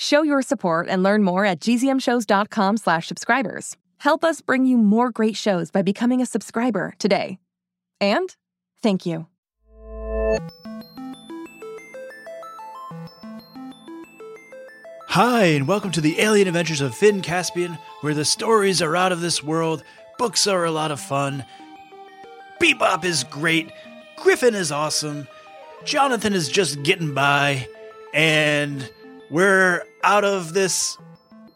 Show your support and learn more at gzmshows.com slash subscribers. Help us bring you more great shows by becoming a subscriber today. And thank you. Hi, and welcome to the Alien Adventures of Finn Caspian, where the stories are out of this world, books are a lot of fun, Bebop is great, Griffin is awesome, Jonathan is just getting by, and we're out of this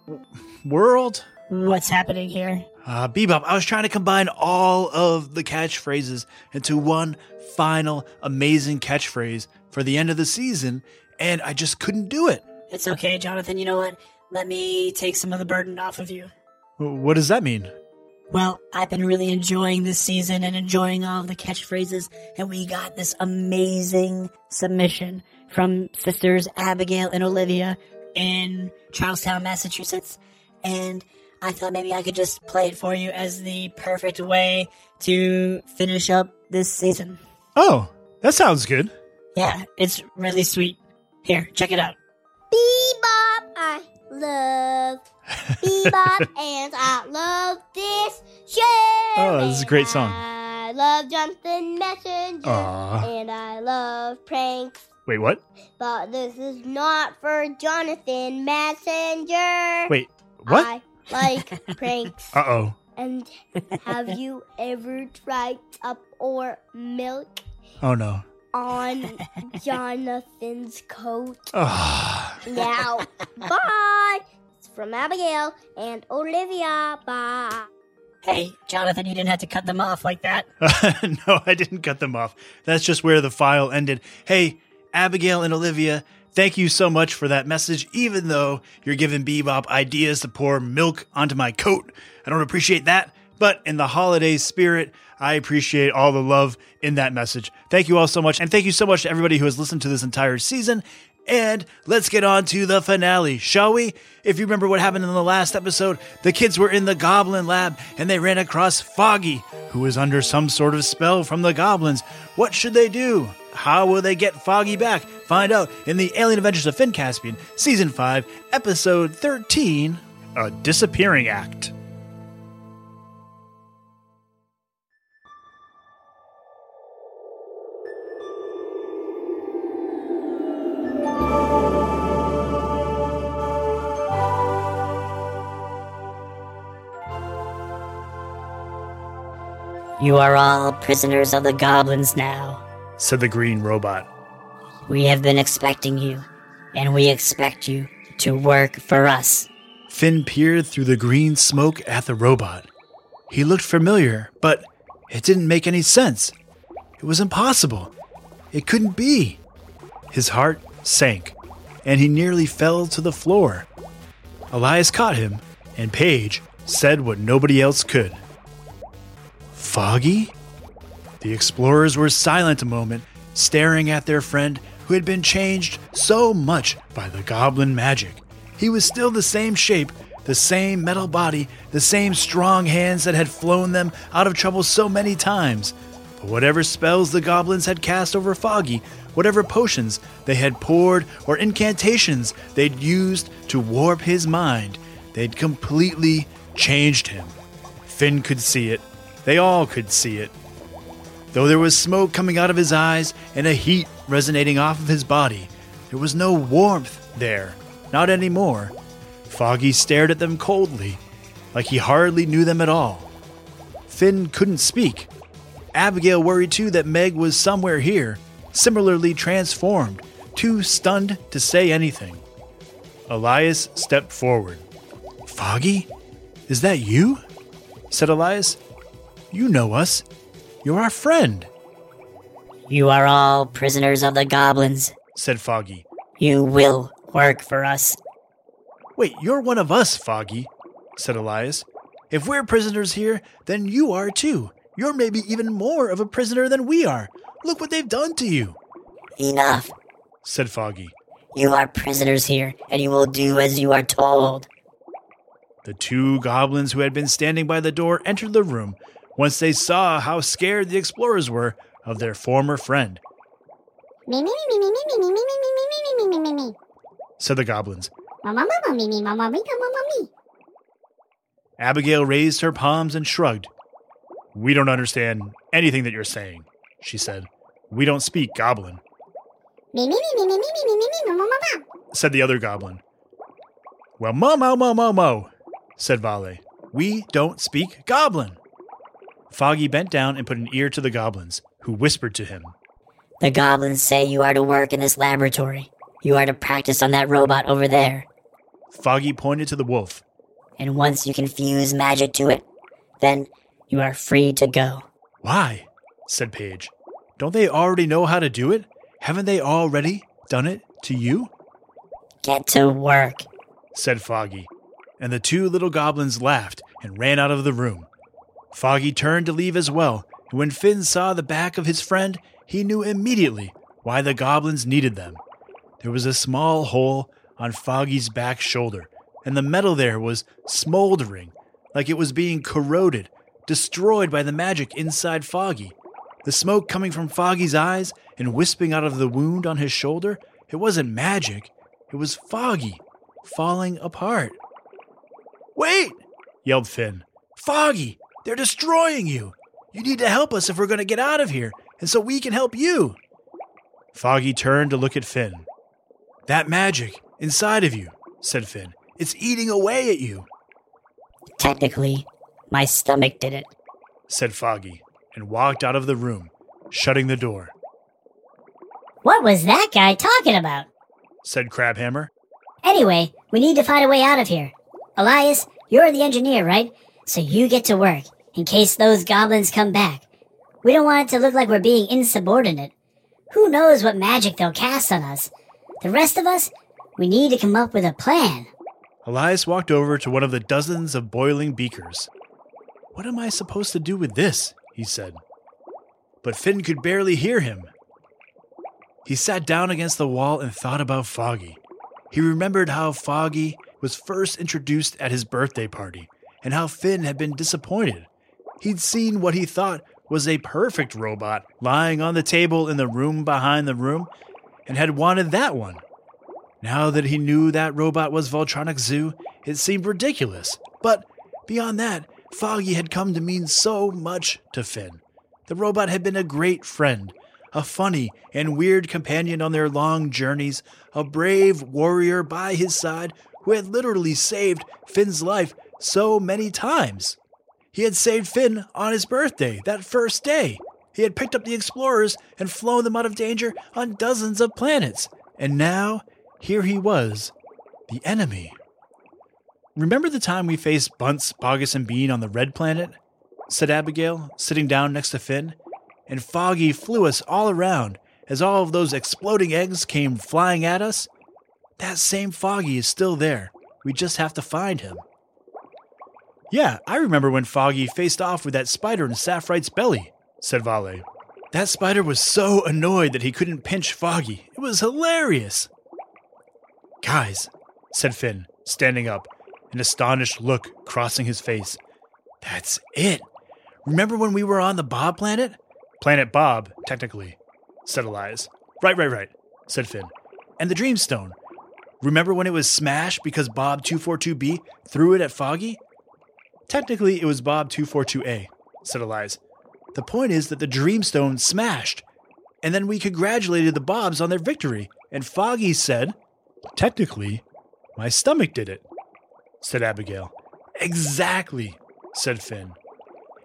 w- world. What's happening here? Uh, Bebop, I was trying to combine all of the catchphrases into one final amazing catchphrase for the end of the season, and I just couldn't do it. It's okay, Jonathan. You know what? Let me take some of the burden off of you. What does that mean? Well, I've been really enjoying this season and enjoying all of the catchphrases, and we got this amazing submission from sisters Abigail and Olivia in Charlestown, Massachusetts. And I thought maybe I could just play it for you as the perfect way to finish up this season. Oh, that sounds good. Yeah, it's really sweet. Here, check it out. Bebop, I love Bebop, and I love this show. Oh, this is a great song. I love Jonathan Messenger, Aw. and I love pranks. Wait, what? But this is not for Jonathan Messenger. Wait, what? I like pranks. Uh oh. and have you ever tried up or milk Oh no. on Jonathan's coat? Ah. now. Bye. It's from Abigail and Olivia. Bye. Hey, Jonathan, you didn't have to cut them off like that. no, I didn't cut them off. That's just where the file ended. Hey, Abigail and Olivia, thank you so much for that message, even though you're giving Bebop ideas to pour milk onto my coat. I don't appreciate that, but in the holiday spirit, I appreciate all the love in that message. Thank you all so much, and thank you so much to everybody who has listened to this entire season. And let's get on to the finale, shall we? If you remember what happened in the last episode, the kids were in the goblin lab and they ran across Foggy, who was under some sort of spell from the goblins. What should they do? How will they get Foggy back? Find out in the Alien Adventures of Finn Caspian, Season 5, Episode 13 A Disappearing Act. You are all prisoners of the goblins now. Said the green robot. We have been expecting you, and we expect you to work for us. Finn peered through the green smoke at the robot. He looked familiar, but it didn't make any sense. It was impossible. It couldn't be. His heart sank, and he nearly fell to the floor. Elias caught him, and Paige said what nobody else could. Foggy? The explorers were silent a moment, staring at their friend who had been changed so much by the goblin magic. He was still the same shape, the same metal body, the same strong hands that had flown them out of trouble so many times. But whatever spells the goblins had cast over Foggy, whatever potions they had poured or incantations they'd used to warp his mind, they'd completely changed him. Finn could see it. They all could see it. Though there was smoke coming out of his eyes and a heat resonating off of his body, there was no warmth there. Not anymore. Foggy stared at them coldly, like he hardly knew them at all. Finn couldn't speak. Abigail worried too that Meg was somewhere here, similarly transformed, too stunned to say anything. Elias stepped forward. Foggy? Is that you? said Elias. You know us. You're our friend, You are all prisoners of the goblins. said Foggy. You will work for us. Wait, you're one of us, Foggy. said Elias. If we're prisoners here, then you are too. You're maybe even more of a prisoner than we are. Look what they've done to you, Enough. said Foggy. You are prisoners here, and you will do as you are told. The two goblins who had been standing by the door entered the room once they saw how scared the explorers were of their former friend, Me, me, me, me, me, me, me, me, me, me, me, me, me, me, me. said the goblins. Mama, mama, me, me, mama, me, mama, me. Abigail raised her palms and shrugged. We don't understand anything that you're saying, she said. We don't speak goblin, Me, me, me, me, me, me, me, me, me, me, mama, mama. said the other goblin. Well, mo, mo, mo, mo, mo, said Vale. We don't speak goblin. Foggy bent down and put an ear to the goblins, who whispered to him. The goblins say you are to work in this laboratory. You are to practice on that robot over there. Foggy pointed to the wolf. And once you can fuse magic to it, then you are free to go. Why? said Paige. Don't they already know how to do it? Haven't they already done it to you? Get to work. said Foggy, and the two little goblins laughed and ran out of the room. Foggy turned to leave as well, and when Finn saw the back of his friend, he knew immediately why the goblins needed them. There was a small hole on Foggy's back shoulder, and the metal there was smoldering, like it was being corroded, destroyed by the magic inside Foggy. The smoke coming from Foggy's eyes and wisping out of the wound on his shoulder, it wasn't magic, it was Foggy falling apart. Wait! yelled Finn. Foggy! They're destroying you! You need to help us if we're going to get out of here, and so we can help you! Foggy turned to look at Finn. That magic inside of you, said Finn. It's eating away at you, Technically, my stomach did it. said Foggy, and walked out of the room, shutting the door, What was that guy talking about? said Crabhammer. Anyway, we need to find a way out of here. Elias, you're the engineer, right? So you get to work, in case those goblins come back. We don't want it to look like we're being insubordinate. Who knows what magic they'll cast on us? The rest of us, we need to come up with a plan. Elias walked over to one of the dozens of boiling beakers. What am I supposed to do with this? he said. But Finn could barely hear him. He sat down against the wall and thought about Foggy. He remembered how Foggy was first introduced at his birthday party and how Finn had been disappointed. He'd seen what he thought was a perfect robot lying on the table in the room behind the room and had wanted that one. Now that he knew that robot was Voltronic Zoo, it seemed ridiculous. But beyond that, Foggy had come to mean so much to Finn. The robot had been a great friend, a funny and weird companion on their long journeys, a brave warrior by his side who had literally saved Finn's life so many times. He had saved Finn on his birthday, that first day. He had picked up the explorers and flown them out of danger on dozens of planets. And now, here he was, the enemy. Remember the time we faced Bunce, Boggis, and Bean on the Red Planet? said Abigail, sitting down next to Finn. And Foggy flew us all around as all of those exploding eggs came flying at us. That same Foggy is still there. We just have to find him. Yeah, I remember when Foggy faced off with that spider in Saffrite's belly, said Vale. That spider was so annoyed that he couldn't pinch Foggy. It was hilarious. Guys, said Finn, standing up, an astonished look crossing his face. That's it. Remember when we were on the Bob planet? Planet Bob, technically, said Elias. Right, right, right, said Finn. And the Dreamstone. Remember when it was smashed because Bob 242B threw it at Foggy? Technically, it was Bob 242A, said Elias. The point is that the Dreamstone smashed. And then we congratulated the Bobs on their victory. And Foggy said, Technically, my stomach did it, said Abigail. Exactly, said Finn.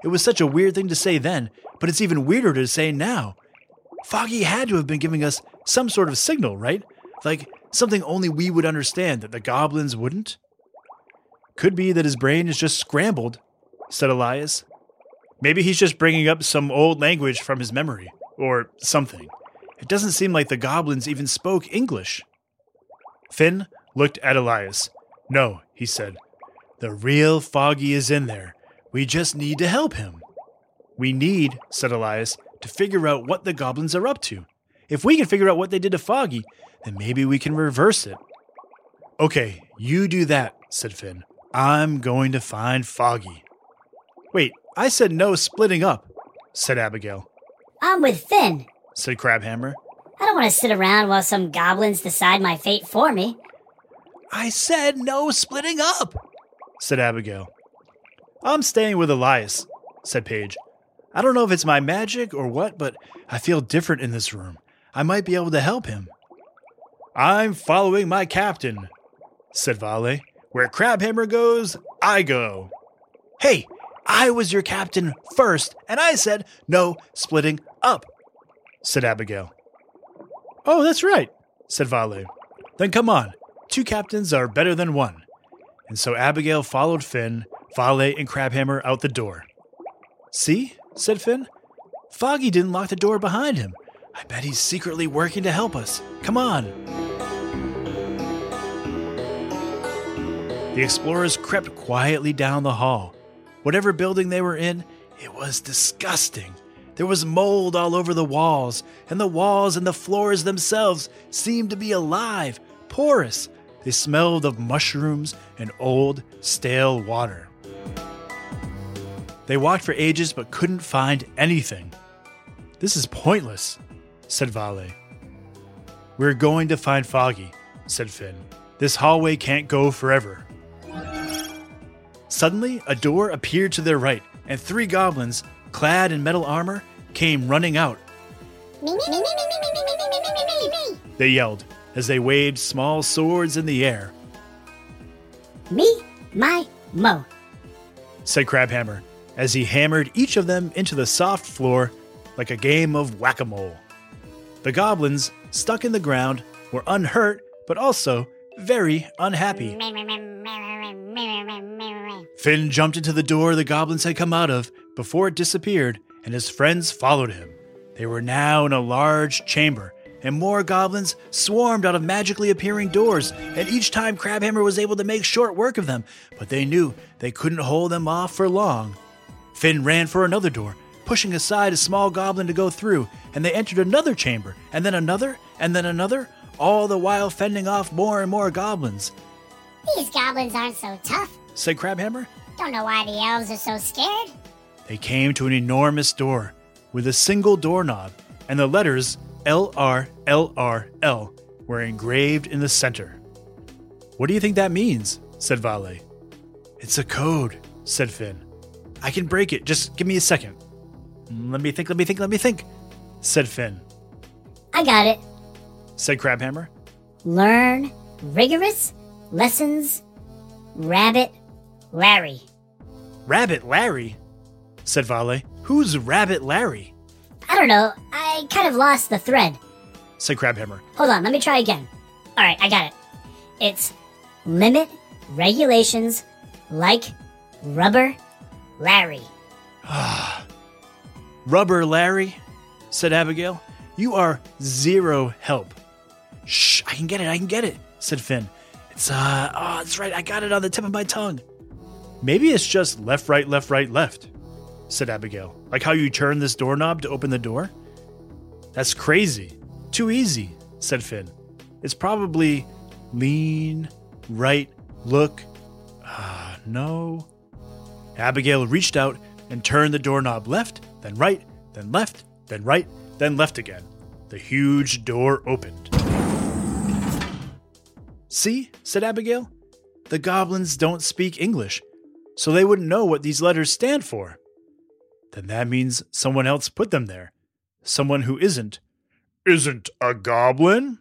It was such a weird thing to say then, but it's even weirder to say now. Foggy had to have been giving us some sort of signal, right? Like something only we would understand that the goblins wouldn't? Could be that his brain is just scrambled, said Elias. Maybe he's just bringing up some old language from his memory, or something. It doesn't seem like the goblins even spoke English. Finn looked at Elias. No, he said. The real Foggy is in there. We just need to help him. We need, said Elias, to figure out what the goblins are up to. If we can figure out what they did to Foggy, then maybe we can reverse it. Okay, you do that, said Finn. I'm going to find Foggy. Wait, I said no splitting up, said Abigail, I'm with Finn. said Crabhammer. I don't want to sit around while some goblins decide my fate for me. I said no splitting up, said Abigail. I'm staying with Elias, said Paige. I don't know if it's my magic or what, but I feel different in this room. I might be able to help him. I'm following my captain, said Vale. Where Crabhammer goes, I go. Hey, I was your captain first, and I said no splitting up, said Abigail. Oh, that's right, said Vale. Then come on, two captains are better than one. And so Abigail followed Finn, Vale, and Crabhammer out the door. See, said Finn. Foggy didn't lock the door behind him. I bet he's secretly working to help us. Come on. The explorers crept quietly down the hall. Whatever building they were in, it was disgusting. There was mold all over the walls, and the walls and the floors themselves seemed to be alive, porous. They smelled of mushrooms and old, stale water. They walked for ages but couldn't find anything. This is pointless, said Vale. We're going to find Foggy, said Finn. This hallway can't go forever. Suddenly, a door appeared to their right, and three goblins, clad in metal armor, came running out. Me, me, me, they yelled as they waved small swords in the air. Me, my, mo, said Crabhammer as he hammered each of them into the soft floor like a game of whack a mole. The goblins, stuck in the ground, were unhurt but also very unhappy. Finn jumped into the door the goblins had come out of before it disappeared, and his friends followed him. They were now in a large chamber, and more goblins swarmed out of magically appearing doors, and each time Crabhammer was able to make short work of them, but they knew they couldn't hold them off for long. Finn ran for another door, pushing aside a small goblin to go through, and they entered another chamber, and then another, and then another, all the while fending off more and more goblins. These goblins aren't so tough. Said Crabhammer. Don't know why the elves are so scared. They came to an enormous door with a single doorknob, and the letters LRLRL were engraved in the center. What do you think that means? said Vale. It's a code, said Finn. I can break it. Just give me a second. Let me think, let me think, let me think, said Finn. I got it. Said Crabhammer. Learn rigorous lessons. Rabbit Larry. Rabbit Larry, said Vale. Who's Rabbit Larry? I don't know. I kind of lost the thread. said Crabhammer. Hold on, let me try again. All right, I got it. It's limit regulations like rubber Larry. Rubber Larry, said Abigail. You are zero help. Shh, I can get it, I can get it, said Finn. It's, uh, oh, that's right, I got it on the tip of my tongue. Maybe it's just left, right, left, right, left, said Abigail. Like how you turn this doorknob to open the door? That's crazy. Too easy, said Finn. It's probably lean, right, look. Ah, no. Abigail reached out and turned the doorknob left, then right, then left, then right, then left again. The huge door opened. See, said Abigail, the goblins don't speak English, so they wouldn't know what these letters stand for. Then that means someone else put them there. Someone who isn't. Isn't a goblin?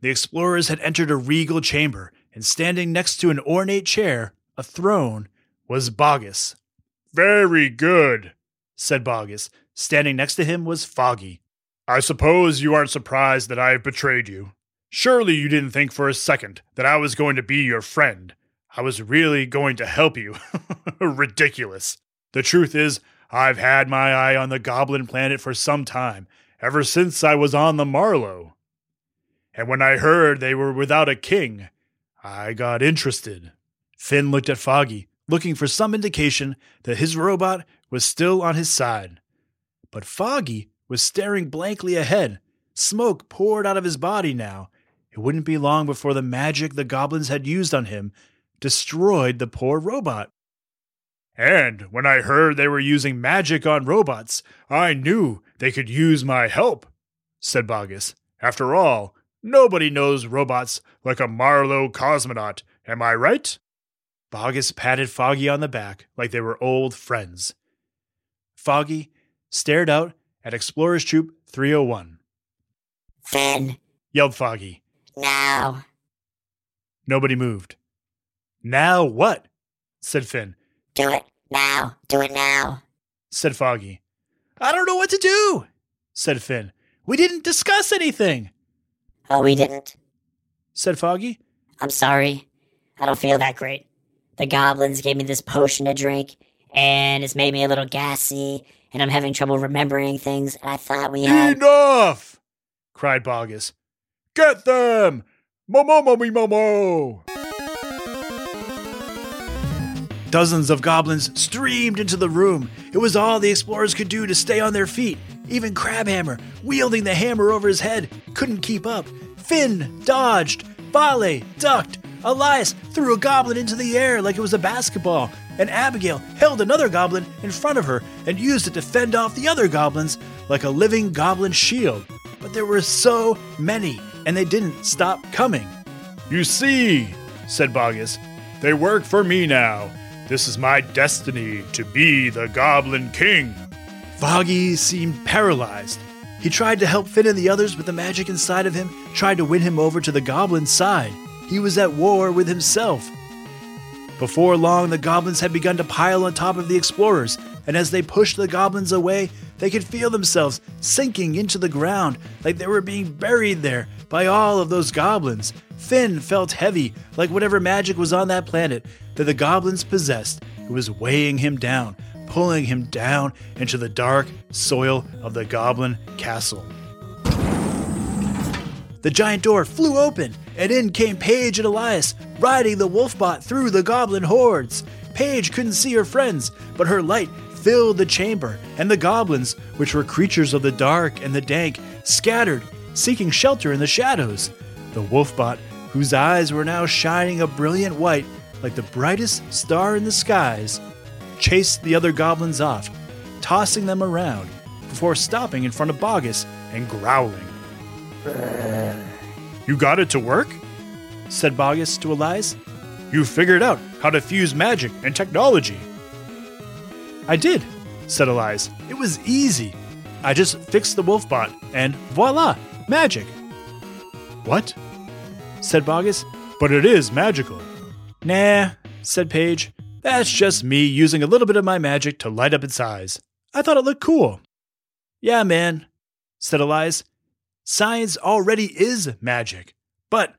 The explorers had entered a regal chamber, and standing next to an ornate chair, a throne, was Boggis. Very good, said Boggis. Standing next to him was Foggy. I suppose you aren't surprised that I have betrayed you. Surely you didn't think for a second that I was going to be your friend. I was really going to help you. Ridiculous. The truth is, I've had my eye on the Goblin Planet for some time, ever since I was on the Marlowe. And when I heard they were without a king, I got interested. Finn looked at Foggy, looking for some indication that his robot was still on his side. But Foggy was staring blankly ahead. Smoke poured out of his body now. It wouldn't be long before the magic the goblins had used on him destroyed the poor robot. And when I heard they were using magic on robots, I knew they could use my help, said Boggis. After all, nobody knows robots like a Marlowe cosmonaut, am I right? Bogus patted Foggy on the back like they were old friends. Foggy stared out at Explorers Troop 301. Finn, Yelled Foggy. Now. Nobody moved. Now what? said Finn. Do it now. Do it now. said Foggy. I don't know what to do, said Finn. We didn't discuss anything, Oh, we didn't. said Foggy. I'm sorry. I don't feel that great. The goblins gave me this potion to drink, and it's made me a little gassy, and I'm having trouble remembering things. And I thought we had. Enough! cried Boggis. Get them! Momo momo momo! Dozens of goblins streamed into the room. It was all the explorers could do to stay on their feet. Even Crabhammer, wielding the hammer over his head, couldn't keep up. Finn dodged. Vale ducked. Elias threw a goblin into the air like it was a basketball. And Abigail held another goblin in front of her and used it to fend off the other goblins like a living goblin shield. But there were so many, and they didn't stop coming. You see, said Boggis, they work for me now. This is my destiny to be the Goblin King. Foggy seemed paralyzed. He tried to help Finn and the others, but the magic inside of him tried to win him over to the goblin's side. He was at war with himself. Before long, the goblins had begun to pile on top of the explorers, and as they pushed the goblins away, they could feel themselves sinking into the ground like they were being buried there by all of those goblins. Finn felt heavy, like whatever magic was on that planet that the goblins possessed. It was weighing him down, pulling him down into the dark soil of the goblin castle. The giant door flew open, and in came Paige and Elias, riding the Wolfbot through the goblin hordes. Paige couldn't see her friends, but her light filled the chamber, and the goblins, which were creatures of the dark and the dank, scattered, seeking shelter in the shadows. The Wolfbot, whose eyes were now shining a brilliant white like the brightest star in the skies, chased the other goblins off, tossing them around, before stopping in front of Boggis and growling. You got it to work? said Boggis to Elias. You figured out how to fuse magic and technology. I did, said Elias. It was easy. I just fixed the Wolfbot, and voila, magic. What? said Boggis. But it is magical. Nah, said Paige. That's just me using a little bit of my magic to light up its eyes. I thought it looked cool. Yeah, man, said Elias. Science already is magic. But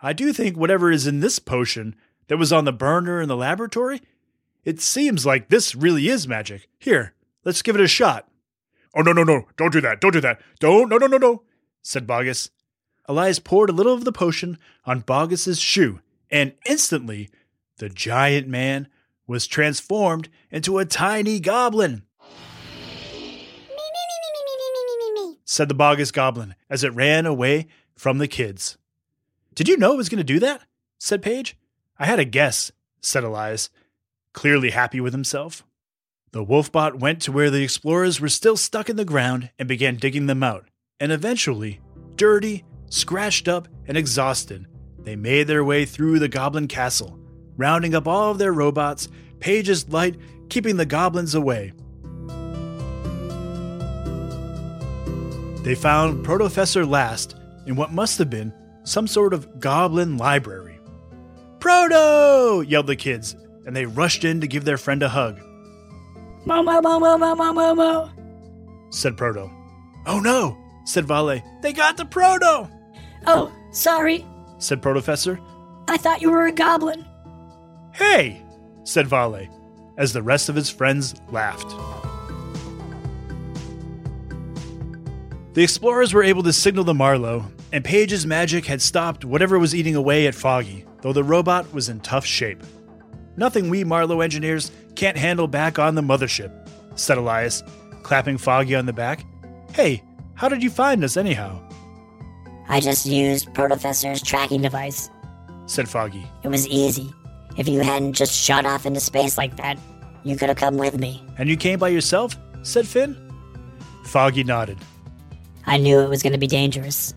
I do think whatever is in this potion that was on the burner in the laboratory, it seems like this really is magic. Here, let's give it a shot. Oh, no, no, no. Don't do that. Don't do that. Don't. No, no, no, no, said Boggis. Elias poured a little of the potion on Boggis's shoe, and instantly the giant man was transformed into a tiny goblin. said the Boggis goblin as it ran away from the kids. Did you know it was going to do that? said Paige. I had a guess, said Elias, clearly happy with himself. The Wolfbot went to where the explorers were still stuck in the ground and began digging them out. And eventually, dirty, scratched up, and exhausted, they made their way through the goblin castle, rounding up all of their robots, Paige's light keeping the goblins away. They found Protofessor last in what must have been some sort of goblin library. Proto! yelled the kids, and they rushed in to give their friend a hug. Momo, momo, momo, momo. said Proto. Oh no, said Vale. They got the Proto! Oh, sorry. said Protofessor. I thought you were a goblin. Hey, said Vale, as the rest of his friends laughed. The explorers were able to signal the Marlowe, and Paige's magic had stopped whatever was eating away at Foggy, though the robot was in tough shape. Nothing we Marlowe engineers can't handle back on the mothership, said Elias, clapping Foggy on the back. Hey, how did you find us anyhow? I just used Protofessor's tracking device. said Foggy. It was easy. If you hadn't just shot off into space like that, you could have come with me. And you came by yourself? said Finn. Foggy nodded. I knew it was going to be dangerous.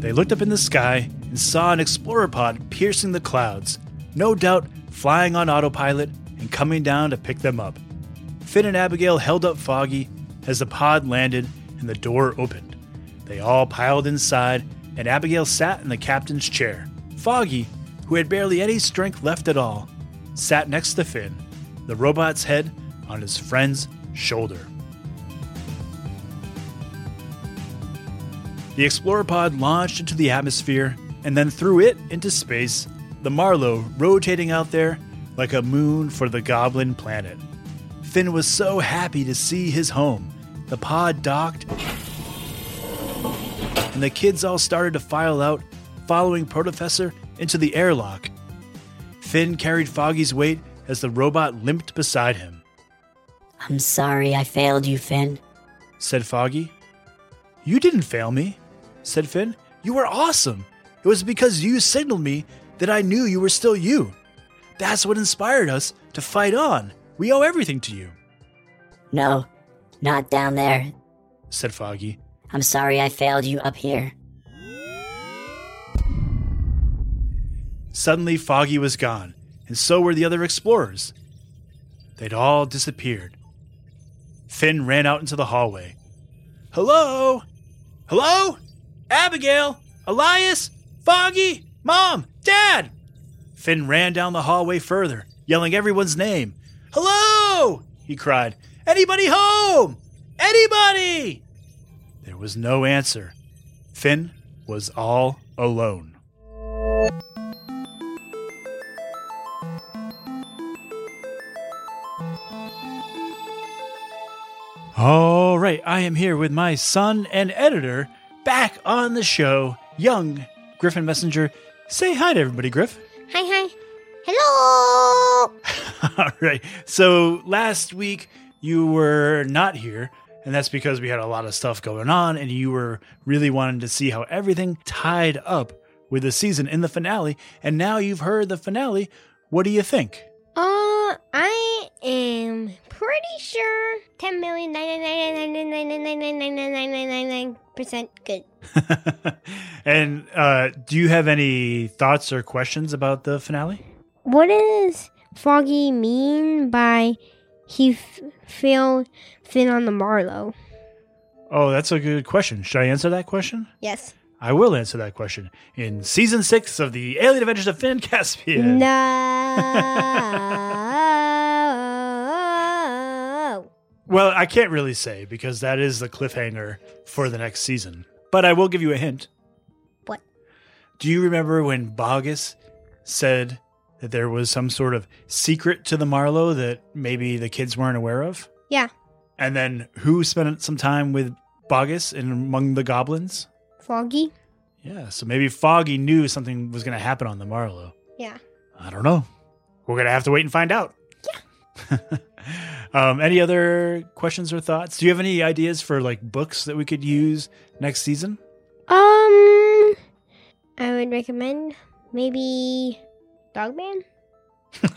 They looked up in the sky and saw an explorer pod piercing the clouds, no doubt flying on autopilot and coming down to pick them up. Finn and Abigail held up Foggy as the pod landed and the door opened. They all piled inside, and Abigail sat in the captain's chair. Foggy, who had barely any strength left at all, sat next to Finn, the robot's head on his friend's shoulder. The Explorer pod launched into the atmosphere and then threw it into space, the Marlowe rotating out there like a moon for the goblin planet. Finn was so happy to see his home. The pod docked, and the kids all started to file out, following Protofessor into the airlock. Finn carried Foggy's weight as the robot limped beside him, I'm sorry I failed you, Finn. said Foggy. You didn't fail me, said Finn. You were awesome. It was because you signaled me that I knew you were still you. That's what inspired us to fight on. We owe everything to you, No, not down there. said Foggy. I'm sorry I failed you up here. Suddenly, Foggy was gone, and so were the other explorers. They'd all disappeared. Finn ran out into the hallway. Hello? Hello? Abigail? Elias? Foggy? Mom? Dad? Finn ran down the hallway further, yelling everyone's name. Hello! he cried. Anybody home? Anybody? There was no answer. Finn was all alone. All right, I am here with my son and editor back on the show, young Griffin Messenger. Say hi to everybody, Griff. All right. So last week you were not here, and that's because we had a lot of stuff going on, and you were really wanting to see how everything tied up with the season in the finale. And now you've heard the finale. What do you think? Uh, I am pretty sure 10 million percent good. and uh, do you have any thoughts or questions about the finale? What is Foggy mean by he f- failed Finn on the Marlowe? Oh, that's a good question. Should I answer that question? Yes. I will answer that question in season six of the Alien Adventures of Finn Caspian. No. Well, I can't really say because that is the cliffhanger for the next season. But I will give you a hint. What? Do you remember when Boggis said that there was some sort of secret to the Marlowe that maybe the kids weren't aware of? Yeah. And then who spent some time with Boggis and among the goblins? Foggy? Yeah, so maybe Foggy knew something was going to happen on the Marlowe. Yeah. I don't know. We're going to have to wait and find out. Yeah. um, any other questions or thoughts? Do you have any ideas for like books that we could use next season? Um, I would recommend maybe Dogman.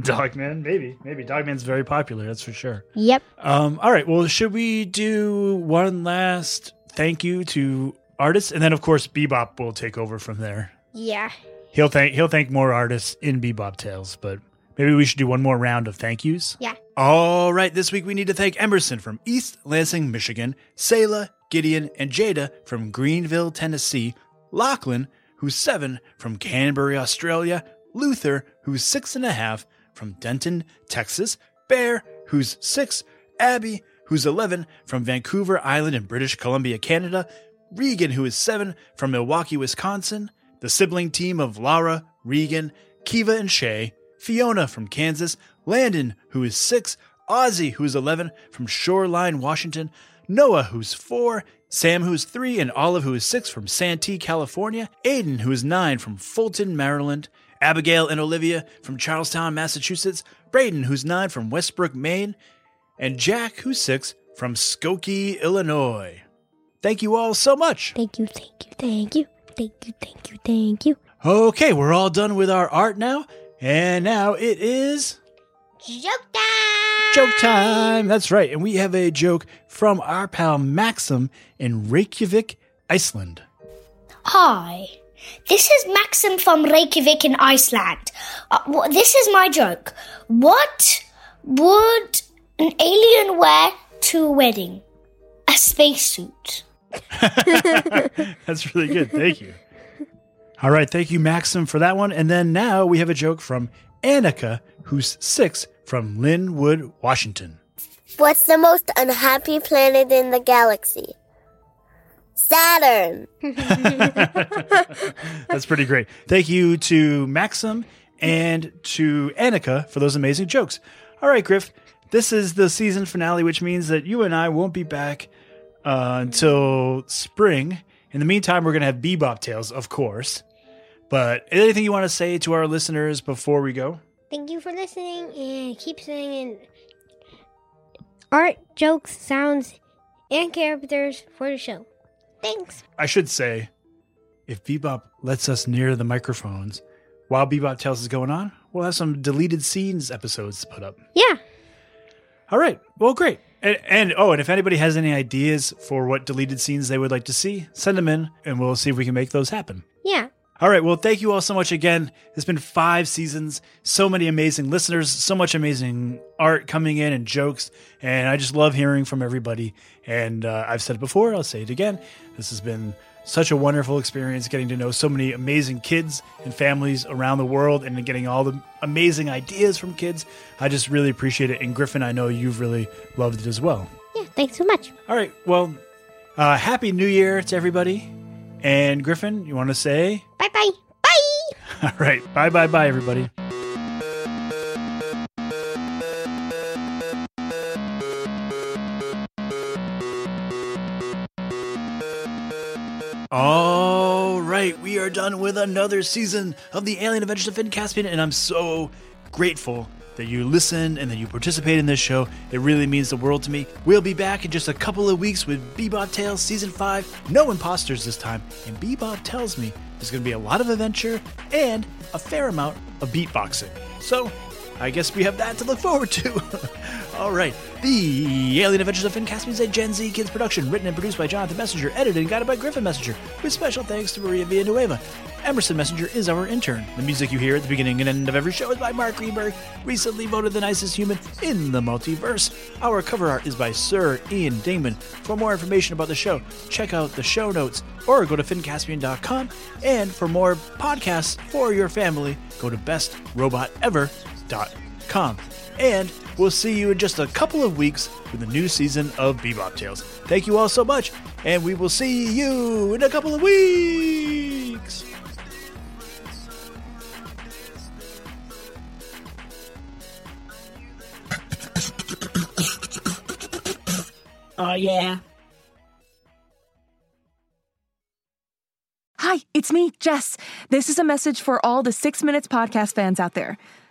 Dogman, maybe. Maybe. Dogman's very popular, that's for sure. Yep. Um, all right. Well, should we do one last thank you to artists? And then, of course, Bebop will take over from there. Yeah. He'll thank he'll thank more artists in Bebop Tales, but maybe we should do one more round of thank yous. Yeah. All right, this week we need to thank Emerson from East Lansing, Michigan, Selah, Gideon, and Jada from Greenville, Tennessee, Lachlan, who's seven from Canterbury, Australia, Luther, who's six and a half from Denton, Texas, Bear, who's six, Abby, who's 11 from Vancouver Island in British Columbia, Canada, Regan, who is seven from Milwaukee, Wisconsin, the sibling team of Laura, Regan, Kiva, and Shay, Fiona from Kansas, Landon, who is six, Ozzy, who is 11 from Shoreline, Washington, Noah, who's four, Sam, who is three, and Olive, who is six from Santee, California, Aiden, who is nine from Fulton, Maryland, Abigail and Olivia from Charlestown, Massachusetts, Braden, who's nine from Westbrook, Maine, and Jack, who's six from Skokie, Illinois. Thank you all so much. Thank you, thank you, thank you, thank you, thank you, thank you. Okay, we're all done with our art now, and now it is Joke time! Joke time. That's right, and we have a joke from our pal Maxim in Reykjavik, Iceland. Hi, this is Maxim from Reykjavik in Iceland. Uh, wh- this is my joke. What would an alien wear to a wedding? A spacesuit. That's really good. Thank you. All right. Thank you, Maxim, for that one. And then now we have a joke from Annika, who's six from Lynnwood, Washington. What's the most unhappy planet in the galaxy? Saturn. That's pretty great. Thank you to Maxim and to Annika for those amazing jokes. All right, Griff. This is the season finale, which means that you and I won't be back uh, until spring. In the meantime, we're going to have Bebop Tales, of course. But anything you want to say to our listeners before we go? Thank you for listening and keep singing art, jokes, sounds, and characters for the show. Thanks. I should say, if Bebop lets us near the microphones while Bebop Tales is going on, we'll have some deleted scenes episodes to put up. Yeah. All right. Well, great. And, and oh, and if anybody has any ideas for what deleted scenes they would like to see, send them in and we'll see if we can make those happen. Yeah. All right. Well, thank you all so much again. It's been five seasons, so many amazing listeners, so much amazing art coming in and jokes. And I just love hearing from everybody. And uh, I've said it before, I'll say it again. This has been such a wonderful experience getting to know so many amazing kids and families around the world and getting all the amazing ideas from kids. I just really appreciate it. And Griffin, I know you've really loved it as well. Yeah. Thanks so much. All right. Well, uh, happy new year to everybody. And Griffin, you want to say? Bye bye. Bye. All right. Bye bye bye, everybody. All right, we are done with another season of the Alien Adventures of Finn Caspian, and I'm so grateful that you listen and that you participate in this show. It really means the world to me. We'll be back in just a couple of weeks with Bebop Tales Season 5. No imposters this time, and Bebop tells me there's going to be a lot of adventure and a fair amount of beatboxing. So, I guess we have that to look forward to. All right. The Alien Adventures of Finn Caspian is a Gen Z Kids production, written and produced by Jonathan Messenger, edited and guided by Griffin Messenger, with special thanks to Maria Villanueva. Emerson Messenger is our intern. The music you hear at the beginning and end of every show is by Mark Greenberg, recently voted the nicest human in the multiverse. Our cover art is by Sir Ian Dingman. For more information about the show, check out the show notes or go to finncaspian.com. And for more podcasts for your family, go to bestrobotever.com. And we'll see you in just a couple of weeks with the new season of Bebop Tales. Thank you all so much, and we will see you in a couple of weeks. Oh, yeah. Hi, it's me, Jess. This is a message for all the Six Minutes podcast fans out there.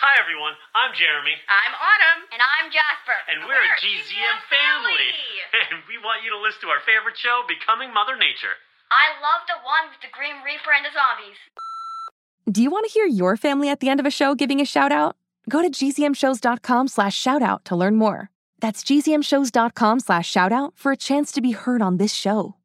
Hi everyone, I'm Jeremy, I'm Autumn. And I'm Jasper. and we're, a GZM family. And we want you to listen to our favorite show, Becoming Mother Nature. I love the one with the Grim Reaper and the zombies. Do you want to hear your family at the end of a show giving a shout out? Go to gzmshows.com slash shout out to learn more. That's gzmshows.com slash shout out for a chance to be heard on this show.